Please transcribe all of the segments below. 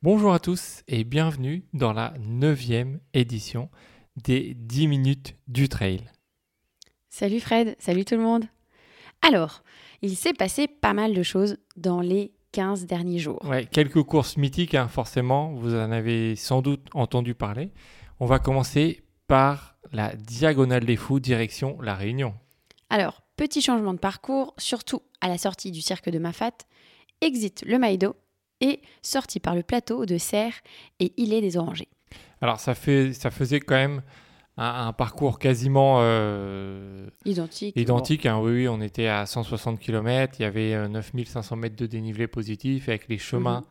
Bonjour à tous et bienvenue dans la neuvième édition des 10 minutes du trail. Salut Fred, salut tout le monde. Alors, il s'est passé pas mal de choses dans les 15 derniers jours. Ouais, quelques courses mythiques, hein, forcément, vous en avez sans doute entendu parler. On va commencer par la Diagonale des Fous, direction La Réunion. Alors, petit changement de parcours, surtout à la sortie du cirque de Mafat, exit le Maïdo et sorti par le plateau de Serre et Îlet des Orangers. Alors, ça, fait, ça faisait quand même un, un parcours quasiment euh, Identique. identique. hein. oui, oui, on était à 160 km, il y avait euh, 9500 mètres de dénivelé positif avec les chemins Mhm.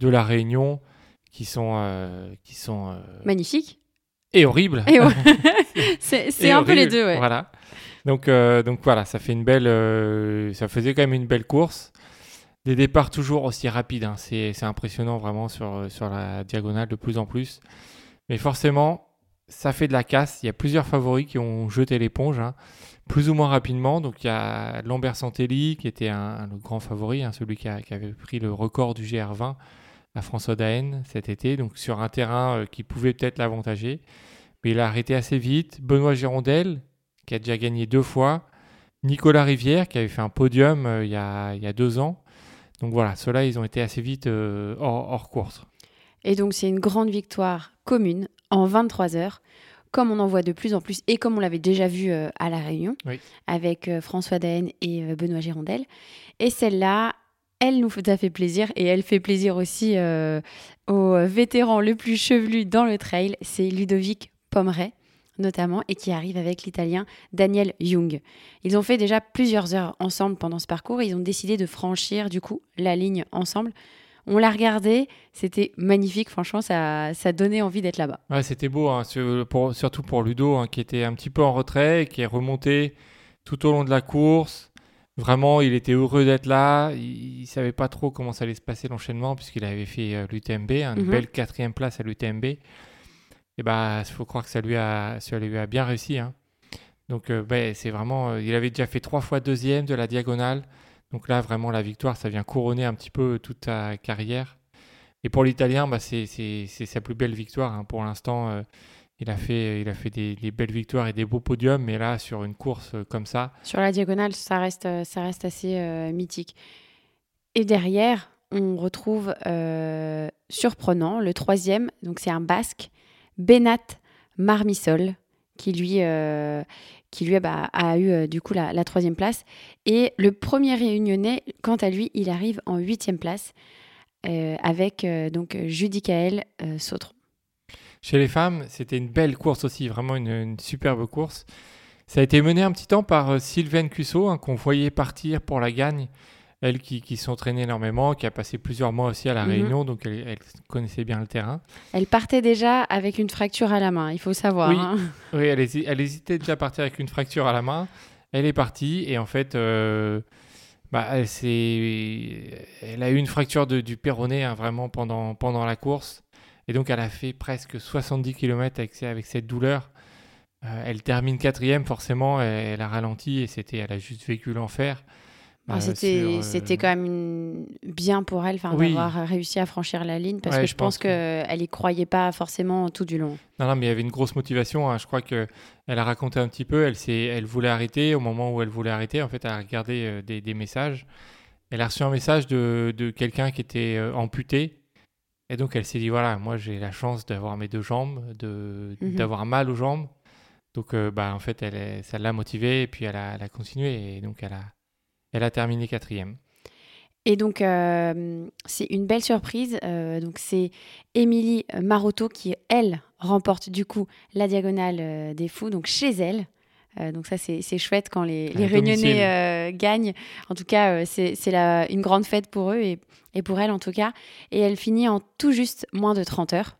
de La Réunion qui sont, euh, qui sont euh, Bon. Magnifique. et horribles. Et ouais. c'est un peu les deux, ouais. Voilà. Donc, euh, donc voilà, ça fait une belle, euh, ça faisait quand même une belle course. Des départs toujours aussi rapides, hein. c'est impressionnant vraiment sur, la diagonale de plus en plus. Mais forcément, ça fait de la casse. Il y a plusieurs favoris qui ont jeté l'éponge, hein, plus ou moins rapidement. Donc il y a Lambert Santelli qui était un, grand favori, hein, celui qui, avait pris le record du GR20 à François Daen cet été, donc sur un terrain euh, qui pouvait peut-être l'avantager. Mais il a arrêté assez vite. Benoît Girondel, qui a déjà gagné deux fois. Nicolas Rivière, qui avait fait un podium euh, il y a deux ans. Donc voilà, ceux-là, ils ont été assez vite euh, hors, hors course. Et donc, c'est une grande victoire commune en 23 heures, comme on en voit de plus en plus et comme on l'avait déjà vu euh, à La Réunion Oui. avec euh, François Daen et Benoît Girondel. Et celle-là, elle nous a fait plaisir et elle fait plaisir aussi au vétéran le plus chevelu dans le trail, c'est Ludovic Pomeray notamment, et qui arrive avec l'italien Daniel Jung. Ils ont fait déjà plusieurs heures ensemble pendant ce parcours et ils ont décidé de franchir du coup la ligne ensemble. On l'a regardé, c'était magnifique, franchement, ça, ça donnait envie d'être là-bas. Ouais, c'était beau, hein, sur- pour- surtout pour Ludo, hein, qui était un petit peu en retrait et qui est remonté tout au long de la course. Vraiment, il était heureux d'être là. Il, ne savait pas trop comment ça allait se passer l'enchaînement, puisqu'il avait fait euh, l'UTMB, hein, une Mhm. belle quatrième place à l'UTMB. Et bah, il faut croire que ça lui a, ça lui a bien réussi. hein. Donc, euh, ben, c'est vraiment. euh, il avait déjà fait trois fois deuxième de la diagonale. Donc là, vraiment, la victoire, ça vient couronner un petit peu toute sa carrière. Et pour l'Italien, bah, c'est sa plus belle victoire. hein. Pour l'instant, euh, il a fait, il a fait des, des belles victoires et des beaux podiums. Mais là, sur une course euh, comme ça, Sur la diagonale, ça reste, euh, ça reste assez euh, mythique. Et derrière, on retrouve euh, surprenant le troisième, donc c'est un basque, Benat Marmisol, qui lui, euh, qui lui bah, a eu euh, du coup la, troisième place. Et le premier réunionnais, quant à lui, il arrive en huitième place euh, avec donc Judicaël Sautron. Chez les femmes, c'était une belle course aussi, vraiment une, superbe course. Ça a été mené un petit temps par Sylvaine Cusso, hein, qu'on voyait partir pour la gagne. Elle qui, qui s'entraînait énormément, qui a passé plusieurs mois aussi à La Mhm. Réunion, donc elle, elle connaissait bien le terrain. Elle partait déjà avec une fracture à la main, il faut savoir. Oui. hein. Oui, elle, hési- elle hésitait déjà à partir avec une fracture à la main. Elle est partie et en fait, euh, bah, elle, elle a eu une fracture de- du péroné hein, vraiment pendant, pendant la course. Et donc, elle a fait presque 70 km avec, avec cette douleur. Euh, elle termine quatrième, forcément, elle, elle a ralenti et c'était, elle a juste vécu l'enfer. Ah, Euh, c'était, euh, c'était quand même une- bien pour elle Oui. d'avoir réussi à franchir la ligne parce Ouais, que je je pense pense que- qu'elle y croyait pas forcément tout du long. Non, non, mais il y avait une grosse motivation. hein. Je crois que elle a raconté un petit peu. Elle, elle voulait arrêter. Au moment où elle voulait arrêter, en fait, elle a regardé euh, des, des messages. Elle a reçu un message de, de quelqu'un qui était euh, amputé. Et donc, elle s'est dit voilà, moi, j'ai la chance d'avoir mes deux jambes, de, Mhm. d'avoir mal aux jambes. Donc, euh, bah, en fait, elle, ça l'a motivée et puis elle a, elle a continué. Et donc, elle a, elle a terminé quatrième. Et donc, euh, c'est une belle surprise. Euh, donc, c'est Émilie Marotto qui, elle, remporte du coup la diagonale euh, des fous, donc chez elle. Euh, donc ça, c'est chouette quand les, les. Réunionnais gagnent. En tout cas, c'est une grande fête pour eux et, et pour elle en tout cas. Et elle finit en tout juste moins de 30 heures.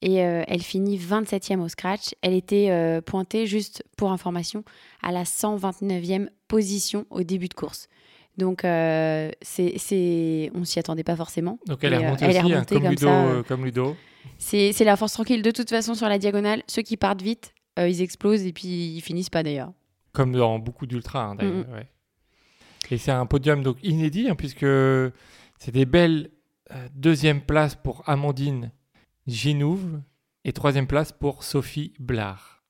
Et euh, elle finit 27e au scratch. Elle était euh, pointée, juste pour information, à la 129e position au début de course. Donc, euh, c'est, on s'y attendait pas forcément. Donc, elle est euh, remontée elle aussi, hein, remontée comme, comme Ludo, ça, comme Ludo. C'est, la force tranquille. De toute façon, sur la diagonale, ceux qui partent vite, ils explosent et puis ils finissent pas d'ailleurs. Comme dans beaucoup d'ultra, hein, d'ailleurs. Ouais. Et c'est un podium donc inédit, hein, puisque c'est des belles deuxième place pour Amandine Ginouve. Et troisième place pour Sophie Blard.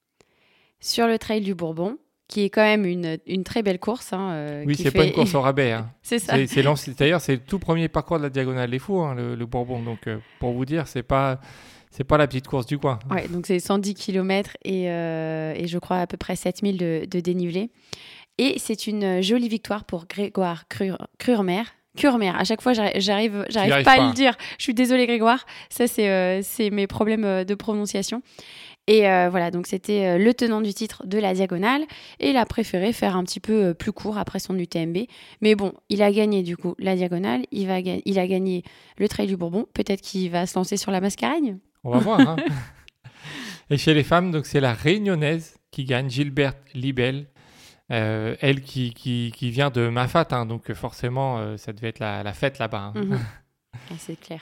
Sur le trail du Bourbon, qui est quand même une, une très belle course. Hein, euh, oui, c'est fait- pas une course au rabais. hein. c'est ça. D'ailleurs, c'est le tout premier parcours de la Diagonale des Fous, hein, le, le Bourbon. Donc, euh, pour vous dire, c'est pas, c'est pas la petite course du coin. Ouais, donc c'est 110 km et, euh, et je crois à peu près 7000 de, de dénivelé. Et c'est une jolie victoire pour Grégoire Crur- Crurmer. Curmer, à chaque fois j'arrive, j'arrive pas, à le dire. Je suis désolée Grégoire, ça c'est, euh, c'est mes problèmes euh, de prononciation. Et euh, voilà, donc c'était le tenant du titre de la diagonale et il a préféré faire un petit peu plus court après son UTMB. Mais bon, il a gagné du coup la diagonale, il, va il a gagné le trail du Bourbon, peut-être qu'il va se lancer sur la mascaragne. On va voir. hein. Et chez les femmes, donc c'est la Réunionnaise qui gagne, Gilberte Libel. Euh, elle qui, qui, qui vient de Mafat, hein, donc euh, forcément, euh, ça devait être la, la fête là-bas. hein. Mhm. Ah, c'est clair.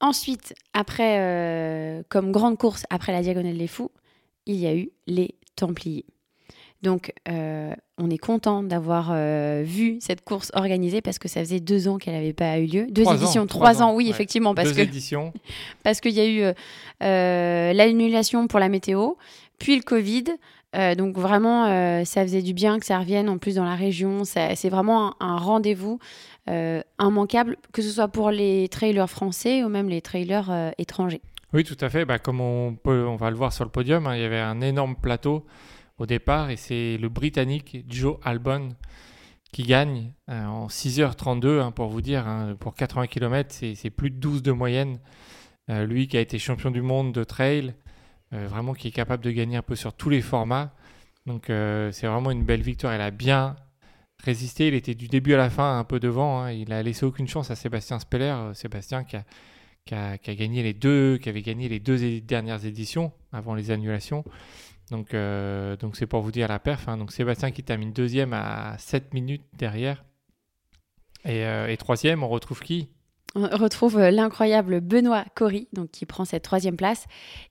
Ensuite, après, euh, comme grande course après la Diagonale des Fous, il y a eu les Templiers. Donc, on est content d'avoir vu cette course organisée parce que ça faisait deux ans qu'elle n'avait pas eu lieu. Deux Trois éditions, ans, trois trois ans, ans, oui, ouais. effectivement, parce Deux que éditions. parce qu'il y a eu l'annulation pour la météo, puis le Covid. Euh, donc vraiment, euh, ça faisait du bien que ça revienne en plus dans la région. C'est vraiment un, rendez-vous euh, immanquable, que ce soit pour les trailers français ou même les trailers étrangers. Oui, tout à fait. Bah, comme on, peut, on va le voir sur le podium, hein, il y avait un énorme plateau au départ et c'est le Britannique Joe Albon qui gagne en 6h32 hein, pour vous dire. hein, pour 80 km, c'est plus de 12 de moyenne. Lui qui a été champion du monde de trail, vraiment qui est capable de gagner un peu sur tous les formats. Donc euh, c'est vraiment une belle victoire. Elle a bien résisté. Il était du début à la fin un peu devant. hein. Il a laissé aucune chance à Sébastien Speller. Euh, Sébastien qui a, qui gagné les deux, qui avait gagné les deux dernières éditions avant les annulations. Donc euh, donc c'est pour vous dire la perf. hein. Donc Sébastien qui termine deuxième à 7 minutes derrière. Euh, et troisième, on retrouve qui? On retrouve euh, l'incroyable Benoît Cory, donc qui prend cette troisième place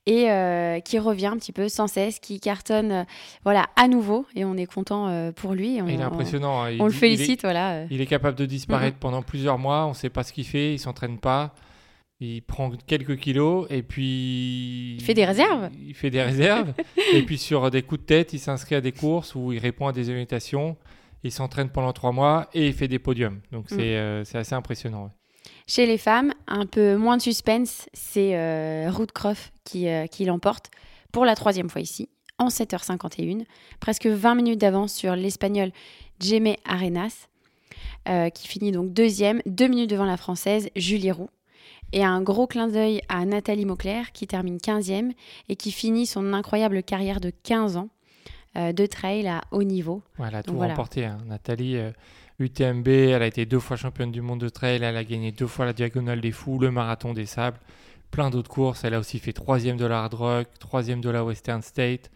et euh, qui revient un petit peu sans cesse, qui cartonne, euh, voilà, à nouveau. Et on est content euh, pour lui. On, Il est impressionnant. hein. Il on le dit- il est- félicite, voilà. Il est capable de disparaître pendant plusieurs mois, on ne sait pas ce qu'il fait, il s'entraîne pas, il prend quelques kilos et puis... Il fait des réserves. Il fait des réserves et puis sur des coups de tête, il s'inscrit à des courses où il répond à des invitations, il s'entraîne pendant trois mois et il fait des podiums. Donc c'est Mm. c'est assez impressionnant. ouais. Chez les femmes, un peu moins de suspense, c'est euh, Ruth Croft qui, euh, qui l'emporte pour la troisième fois ici, en 7h51. Presque 20 minutes d'avance sur l'Espagnol Jaime Arenas, euh, qui finit donc deuxième, deux minutes devant la Française Julie Roux. Et un gros clin d'œil à Nathalie Mauclair, qui termine 15e et qui finit son incroyable carrière de 15 ans de trail à haut niveau. A tout voilà. remporté. hein. Nathalie, UTMB, elle a été deux fois championne du monde de trail, elle a gagné deux fois la Diagonale des Fous, le Marathon des Sables, plein d'autres courses. Elle a aussi fait troisième de la Hard Rock, troisième de la Western State.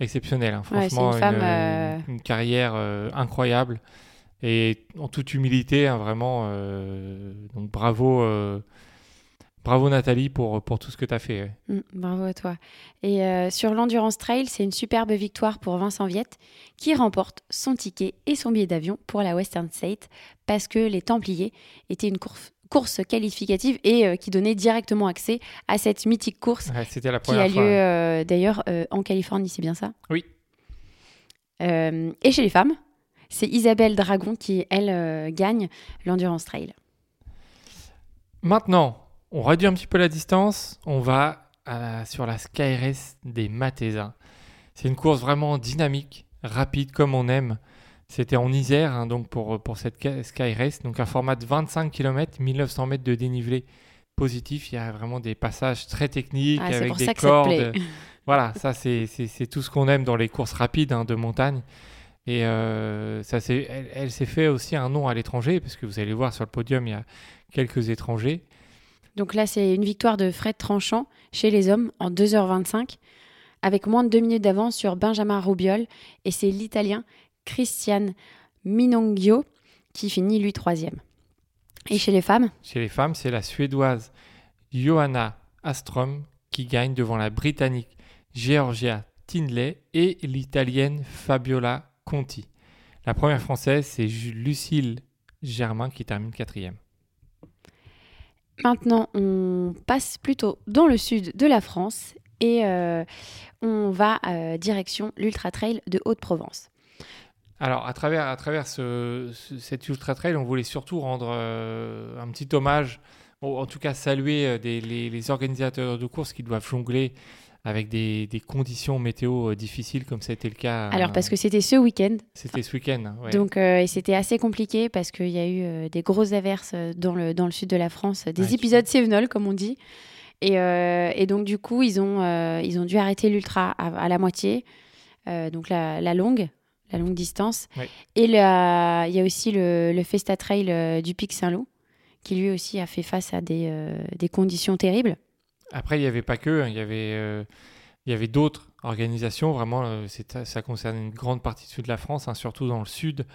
Exceptionnel, hein. Ouais, franchement, une femme, une, euh, une carrière euh, incroyable. Et en toute humilité, hein, vraiment, euh, donc bravo, bravo Nathalie pour, pour tout ce que tu as fait. ouais. Mm, bravo à toi. Et euh, sur l'Endurance Trail, c'est une superbe victoire pour Vincent Viette qui remporte son ticket et son billet d'avion pour la Western State parce que les Templiers étaient une course, course qualificative et euh, qui donnait directement accès à cette mythique course Ouais, C'était la qui a lieu euh, d'ailleurs en Californie, c'est bien ça? Oui. Et chez les femmes, c'est Isabelle Dragon qui, elle, gagne l'Endurance Trail. Maintenant, on réduit un petit peu la distance. On va à la- sur la Skyrace des Matézins. C'est une course vraiment dynamique, rapide comme on aime. C'était en Isère hein, donc pour, pour cette ca- Skyrace. Donc un format de 25 km, 1900 mètres de dénivelé positif. Il y a vraiment des passages très techniques Ah, avec des cordes. Voilà, ça c'est tout ce qu'on aime dans les courses rapides hein, de montagne. Et euh, ça, elle, elle s'est fait aussi un nom à l'étranger, parce que vous allez voir sur le podium, il y a quelques étrangers. Donc là, c'est une victoire de Fred Tranchant chez les hommes en 2h25, avec moins de 2 minutes d'avance sur Benjamin Rubiol. Et c'est l'Italien Christian Minonghio qui finit lui troisième. Et chez les femmes, Chez les femmes, c'est la Suédoise Johanna Astrom qui gagne devant la Britannique Georgia Tinley et l'Italienne Fabiola Conti. La première Française, c'est Lucille Germain qui termine quatrième. Maintenant, on passe plutôt dans le sud de la France et euh, on va euh, direction l'Ultra Trail de Haute-Provence. Alors, à travers, à travers ce, ce- cet Ultra Trail, on voulait surtout rendre euh, un petit hommage, en tout cas saluer les organisateurs de courses qui doivent jongler avec des, des conditions météo euh, difficiles, comme ça a été le cas. Alors, euh, parce que c'était ce week-end, C'était ce week-end. hein, ouais. donc euh, et c'était assez compliqué parce qu'il y a eu euh, des grosses averses euh, dans le, dans le sud de la France, des Ouais, épisodes Sévenol, comme on dit. Et, euh, et donc, du coup, ils ont, euh, ils ont dû arrêter l'Ultra à, à la moitié, euh, donc la, la longue, la longue distance. Ouais. Et il y a aussi le, le Festa Trail euh, du Pic Saint-Loup, qui lui aussi a fait face à des, euh, des conditions terribles. Après, il n'y avait pas que, hein, il y avait, euh, avait d'autres organisations. Vraiment, euh, ça concerne une grande partie du sud de la France, hein, surtout dans le sud.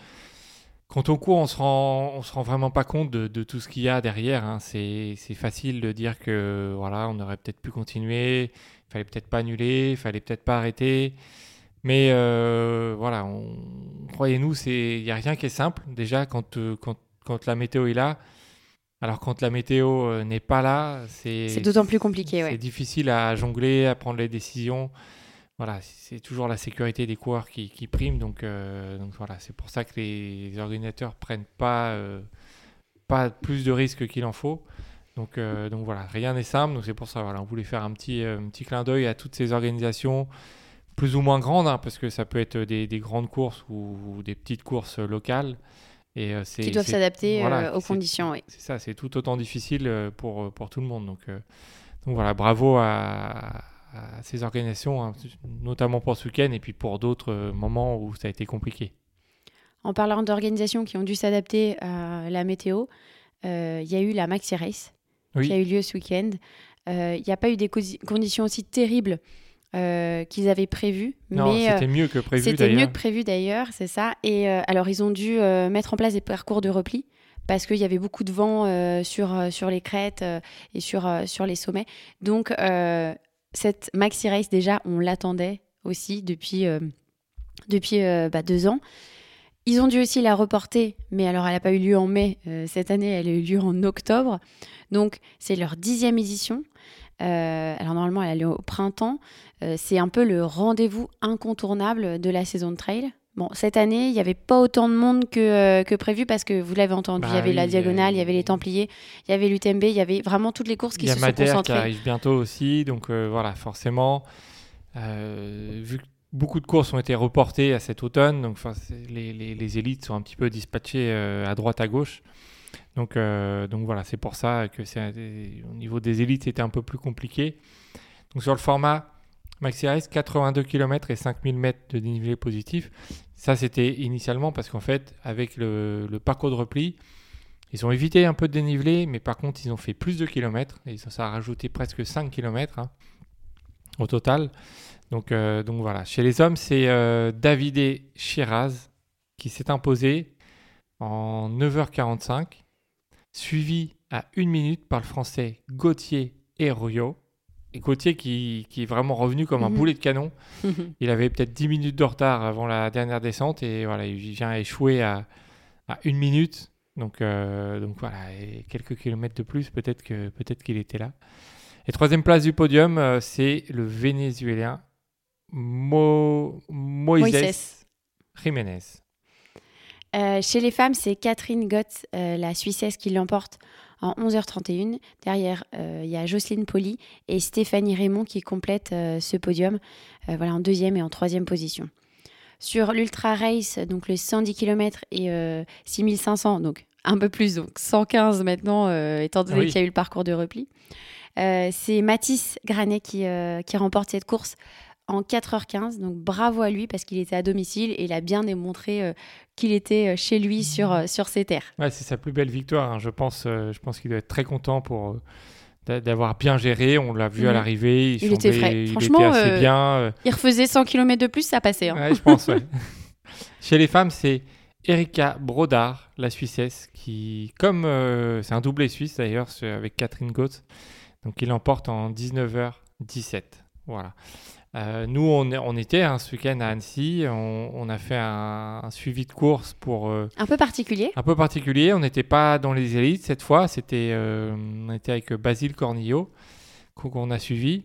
Quand on court, on se rend, on se rend vraiment pas compte de, tout ce qu'il y a derrière. hein. C'est facile de dire que voilà, on aurait peut-être pu continuer, il fallait peut-être pas annuler, il fallait peut-être pas arrêter. Mais euh, voilà, croyez-nous, il y a rien qui est simple. Déjà, quand, quand, quand la météo est là, alors quand la météo euh, n'est pas là, c'est d'autant plus compliqué, ouais. c'est difficile à jongler, à prendre les décisions. Voilà, c'est toujours la sécurité des coureurs qui, qui prime. Donc, euh, donc voilà, c'est pour ça que les organisateurs prennent pas, euh, pas plus de risques qu'il en faut. Donc, donc voilà, rien n'est simple. Donc c'est pour ça, voilà, on voulait faire un petit, un petit clin d'œil à toutes ces organisations, plus ou moins grandes, hein, parce que ça peut être des, des grandes courses ou, ou des petites courses locales. Et, euh, Qui doivent s'adapter voilà, euh, aux conditions, oui. c'est ça, c'est tout autant difficile euh, pour, pour tout le monde. Donc, donc voilà, bravo à, à ces organisations, hein, notamment pour ce week-end et puis pour d'autres moments où ça a été compliqué. En parlant d'organisations qui ont dû s'adapter à la météo, euh, il y a eu la Maxi Race Oui. qui a eu lieu ce week-end. Euh, Il n'y a pas eu des conditions aussi terribles euh, qu'ils avaient prévues, Non, mais euh, c'était mieux que prévu c'était mieux que prévu d'ailleurs, c'est ça. Et euh, alors ils ont dû mettre en place des parcours de repli parce qu'il y avait beaucoup de vent sur, sur les crêtes et sur, sur les sommets. Donc cette Maxi Race déjà, on l'attendait aussi depuis, depuis bah, deux ans. Ils ont dû aussi la reporter, mais alors elle n'a pas eu lieu en mai euh, cette année, elle a eu lieu en octobre. Donc c'est leur dixième édition. Euh, alors normalement elle a lieu au printemps. Euh, c'est un peu le rendez-vous incontournable de la saison de trail. Bon, cette année, il n'y avait pas autant de monde que, euh, que prévu parce que vous l'avez entendu, Bah il y avait oui, la diagonale, il y avait les Templiers, il y avait l'UTMB, il y avait vraiment toutes les courses qui Il y a se sont Madère qui concentrées. arrive bientôt aussi, donc voilà, forcément, vu que beaucoup de courses ont été reportées à cet automne, donc les, les- les élites sont un petit peu dispatchées à droite à gauche. Donc, euh, donc voilà, c'est pour ça que c'est au niveau des élites, c'était un peu plus compliqué. Donc sur le format Maxi Race, 82 km et 5000 mètres de dénivelé positif. Ça, c'était initialement parce qu'en fait, avec le, parcours de repli, ils ont évité un peu de dénivelé, mais par contre, ils ont fait plus de kilomètres. Et ça, a rajouté presque 5 km au total. Donc, euh, donc voilà. Chez les hommes, c'est euh, Davide Chiraz qui s'est imposé en 9h45, suivi à 1 minute par le français Gauthier Herriot. Et Gauthier qui, qui est vraiment revenu comme un Mhm. boulet de canon. Il avait peut-être 10 minutes de retard avant la dernière descente et voilà, il vient échouer à, à une minute. Donc, euh, donc voilà, et quelques kilomètres de plus, peut-être que peut-être qu'il était là. Et troisième place du podium, euh, c'est le Vénézuélien Mo- Moises Moises. Jiménez. Euh, chez les femmes, c'est Catherine Gott, euh, la Suissesse, qui l'emporte en 11h31. Derrière, euh, il y a Jocelyne Poli et Stéphanie Raymond qui complètent ce podium voilà, en deuxième et en troisième position. Sur l'Ultra Race, donc le 110 km et euh, 6500, donc un peu plus, donc 115 maintenant, étant donné Oui. qu'il y a eu le parcours de repli. Euh, c'est Mathis Granet qui, euh, qui remporte cette course en 4h15. Donc bravo à lui parce qu'il était à domicile et il a bien démontré euh, qu'il était euh, chez lui sur, euh, sur ses terres. Ouais, c'est sa plus belle victoire. hein. Je pense, euh, je pense qu'il doit être très content pour d'a- d'avoir bien géré. On l'a vu à Mhm. l'arrivée. Il était frais. Il Franchement, était assez bien. Il refaisait 100 km de plus, ça passait. hein. Ouais, je pense, ouais. Chez les femmes, c'est Erika Brodard, la Suissesse, qui, comme c'est un doublé suisse d'ailleurs, avec Catherine Gotz, donc il l'emporte en 19h17. Voilà. Euh, nous, on, était hein, ce week-end à Annecy. On, on a fait un, un suivi de course pour euh, Un peu particulier. un peu particulier. On n'était pas dans les élites cette fois. C'était, euh, on était avec Basile Cornillo qu'on a suivi.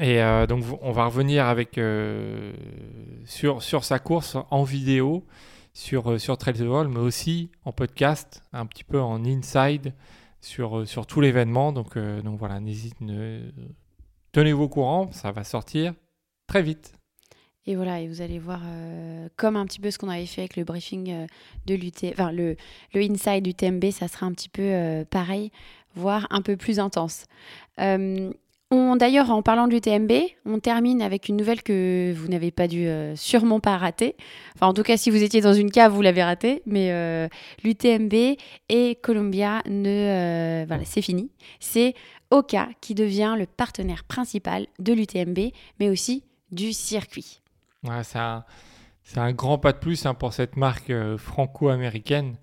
Et donc, on va revenir avec sur, sur sa course en vidéo sur, sur Trails the World, mais aussi en podcast, un petit peu en inside sur, sur tout l'événement. Donc, donc voilà, n'hésite, ne... tenez-vous au courant, ça va sortir très vite. Et voilà, et vous allez voir euh, comme un petit peu ce qu'on avait fait avec le briefing euh, de l'UT, enfin le, le inside du TMB, ça sera un petit peu euh, pareil, voire un peu plus intense. D'ailleurs, en parlant du TMB, on termine avec une nouvelle que vous n'avez pas dû sûrement pas rater. Enfin, en tout cas, si vous étiez dans une cave, vous l'avez raté. Mais l'UTMB et Columbia, ne, voilà, c'est fini. C'est Oka qui devient le partenaire principal de l'UTMB, mais aussi du circuit. Ouais, c'est un, grand pas de plus hein, pour cette marque euh, franco-américaine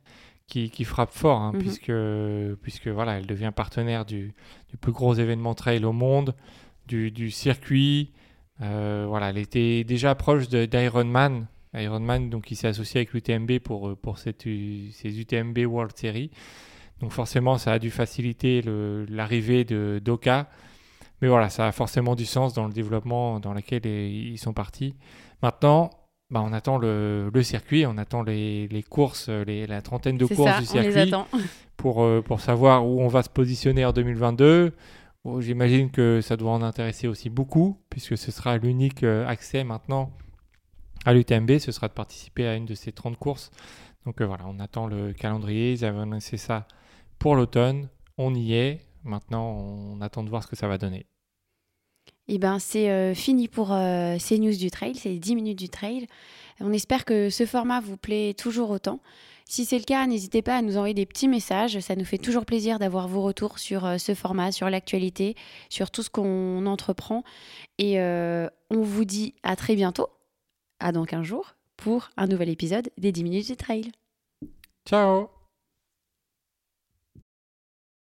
qui, qui frappe fort, hein, Mhm. puisque, puisque voilà, elle devient partenaire du, du plus gros événement trail au monde, du, du circuit. Euh, voilà, elle était déjà proche d'Ironman. Ironman, donc, qui s'est associé avec l'UTMB pour, euh, pour cette, ces UTMB World Series. Donc forcément, ça a dû faciliter l'arrivée de d'Oka. Mais voilà, ça a forcément du sens dans le développement dans lequel ils sont partis. Maintenant, bah, on attend le, le circuit, on attend les, les courses, les, la trentaine de courses ça, du circuit pour, euh, pour savoir où on va se positionner en 2022. Bon, J'imagine que ça doit en intéresser aussi beaucoup, puisque ce sera l'unique euh, accès maintenant à l'UTMB, ce sera de participer à une de ces 30 courses. Donc euh, voilà, on attend le calendrier, ils avaient annoncé ça pour l'automne, on y est, maintenant on attend de voir ce que ça va donner. Eh ben, c'est euh, fini pour euh, ces news du trail, ces 10 minutes du trail. On espère que ce format vous plaît toujours autant. Si c'est le cas, n'hésitez pas à nous envoyer des petits messages. Ça nous fait toujours plaisir d'avoir vos retours sur euh, ce format, sur l'actualité, sur tout ce qu'on entreprend. Et on vous dit à très bientôt, à dans 15 jours, pour un nouvel épisode des 10 minutes du trail. Ciao